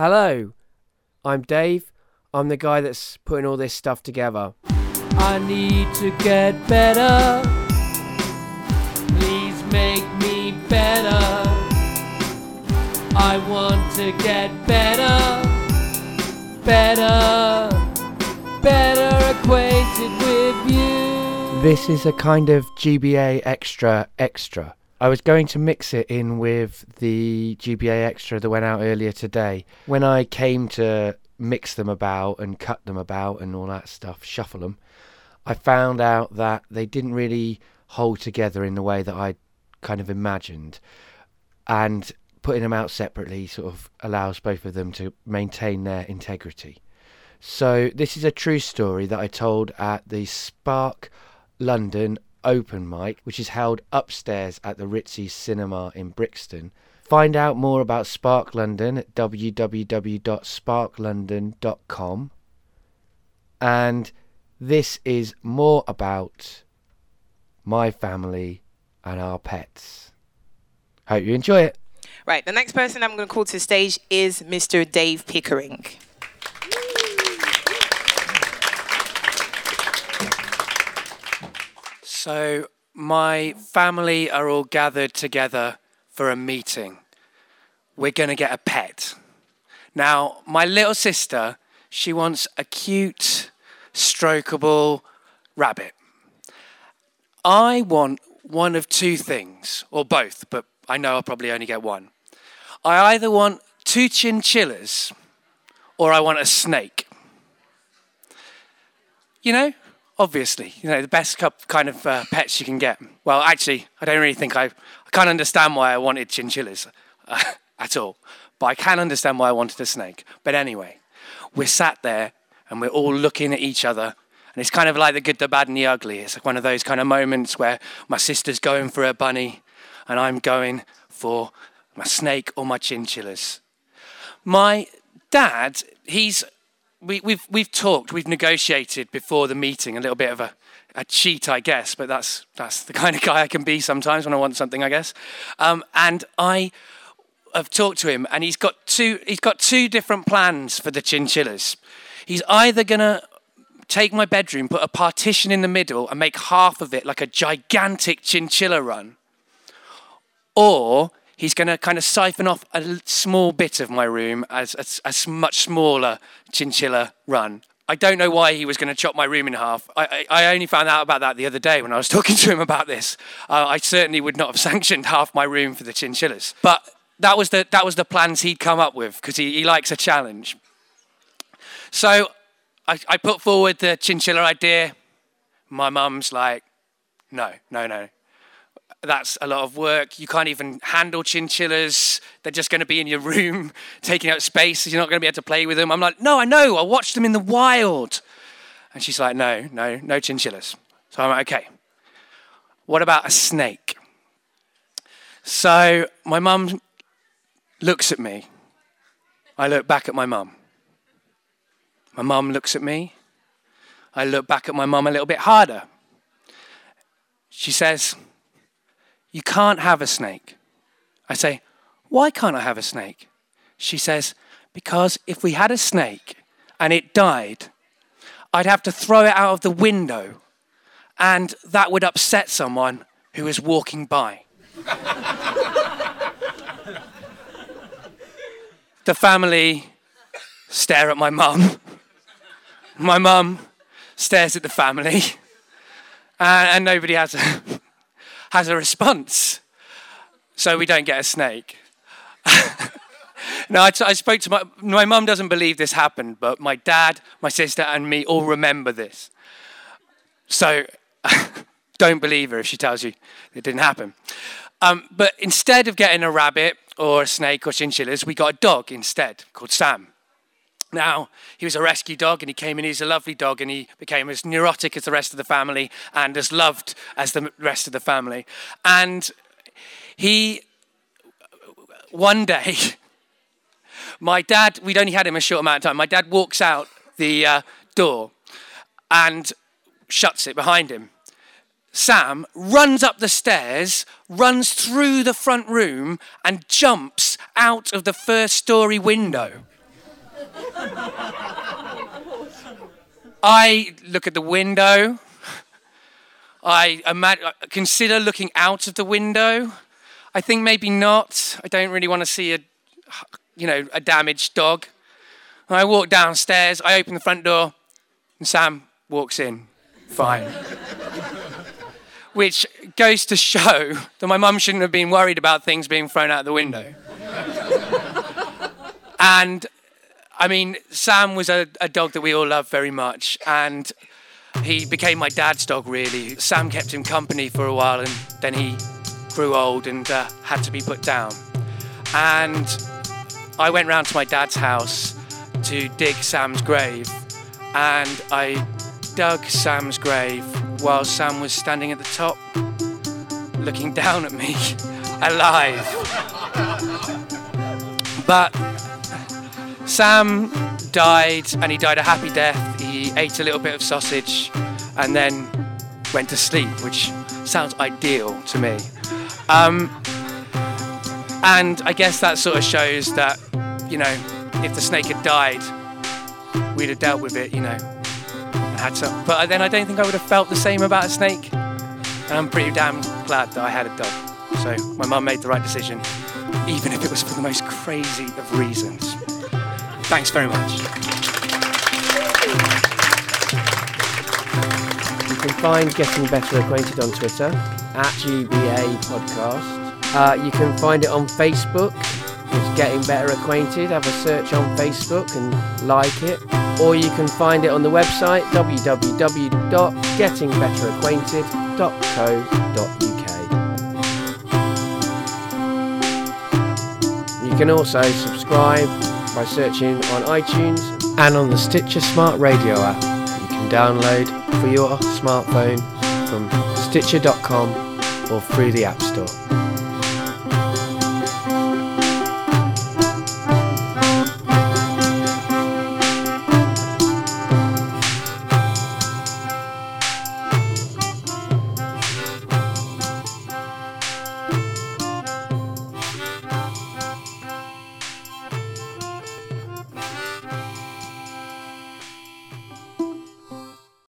Hello, I'm Dave. I'm the guy that's putting all this stuff together. I need to get better. Please make me better. I want to get better, better, better acquainted with you. This is a kind of GBA extra extra. I was going to mix it in with the GBA extra that went out earlier today. When I came to mix them about and cut them about and all that stuff, shuffle them, I found out that they didn't really hold together in the way that I kind of imagined. And putting them out separately sort of allows both of them to maintain their integrity. So this is a true story that I told at the Spark London open mic, which is held upstairs at the Ritzy Cinema in Brixton. Find out more about Spark London at www.sparklondon.com. And this is more about my family and our pets. Hope you enjoy it. Right, the next person I'm going to call to the stage is Mr. Dave Pickering. So, my family are all gathered together for a meeting. We're going to get a pet. Now, my little sister, she wants a cute, strokeable rabbit. I want one of two things, or both, but I know I'll probably only get one. I either want two chinchillas or I want a snake. You know, obviously, you know, the best kind of uh, pets you can get. Well, actually, I don't really think I, I can't understand why I wanted chinchillas uh, at all, but I can understand why I wanted a snake. But anyway, we're sat there and we're all looking at each other. And it's kind of like the good, the bad, and the ugly. It's like one of those kind of moments where my sister's going for a bunny and I'm going for my snake or my chinchillas. My dad, he's we, we've we've talked, we've negotiated before the meeting, a little bit of a, a cheat, I guess, but that's that's the kind of guy I can be sometimes when I want something, I guess. Um, and I have talked to him, and he's got two he's got two different plans for the chinchillas. He's either gonna take my bedroom, put a partition in the middle, and make half of it like a gigantic chinchilla run, or he's going to kind of siphon off a small bit of my room as a, a much smaller chinchilla run. I don't know why he was going to chop my room in half. I, I, I, only found out about that the other day when I was talking to him about this. Uh, I certainly would not have sanctioned half my room for the chinchillas. But that was the, that was the plans he'd come up with because he, he likes a challenge. So I, I put forward the chinchilla idea. My mum's like, no, no, no, that's a lot of work. You can't even handle chinchillas. They're just going to be in your room, taking up space. You're not going to be able to play with them. I'm like, no, I know. I watched them in the wild. And she's like, no, no, no chinchillas. So I'm like, okay. What about a snake? So my mum looks at me. I look back at my mum. My mum looks at me. I look back at my mum a little bit harder. She says, you can't have a snake. I say, Why can't I have a snake? She says, Because if we had a snake and it died, I'd have to throw it out of the window, and that would upset someone who was walking by. the family stare at my mum. My mum stares at the family, and, and nobody has a has a response. So we don't get a snake. no, I, t- I spoke to my my mum doesn't believe this happened, but my dad, my sister, and me all remember this. So don't believe her if she tells you it didn't happen. Um, but instead of getting a rabbit or a snake or chinchillas, we got a dog instead called Sam. Now, he was a rescue dog and he came in, he's a lovely dog and he became as neurotic as the rest of the family and as loved as the rest of the family. And he, one day, my dad, we'd only had him a short amount of time, my dad walks out the uh, door and shuts it behind him. Sam runs up the stairs, runs through the front room, and jumps out of the first story window. I look at the window. I ima- consider looking out of the window. I think maybe not. I don't really want to see a, you know, a damaged dog. I walk downstairs. I open the front door, and Sam walks in. Fine. Which goes to show that my mum shouldn't have been worried about things being thrown out the window. and I mean, Sam was a, a dog that we all loved very much, and he became my dad's dog, really. Sam kept him company for a while, and then he grew old and uh, had to be put down. And I went round to my dad's house to dig Sam's grave, and I dug Sam's grave while Sam was standing at the top, looking down at me, alive. But Sam died, and he died a happy death. He ate a little bit of sausage and then went to sleep, which sounds ideal to me. Um, and I guess that sort of shows that, you know, if the snake had died, we'd have dealt with it, you know, had some. But then I don't think I would have felt the same about a snake. And I'm pretty damn glad that I had a dog. So my mum made the right decision, even if it was for the most crazy of reasons. Thanks very much. You can find Getting Better Acquainted on Twitter at GBA Podcast. Uh, you can find it on Facebook. It's Getting Better Acquainted. Have a search on Facebook and like it. Or you can find it on the website www.gettingbetteraquainted.co.uk. You can also subscribe by searching on iTunes and on the Stitcher Smart Radio app you can download for your smartphone from stitcher.com or through the App Store.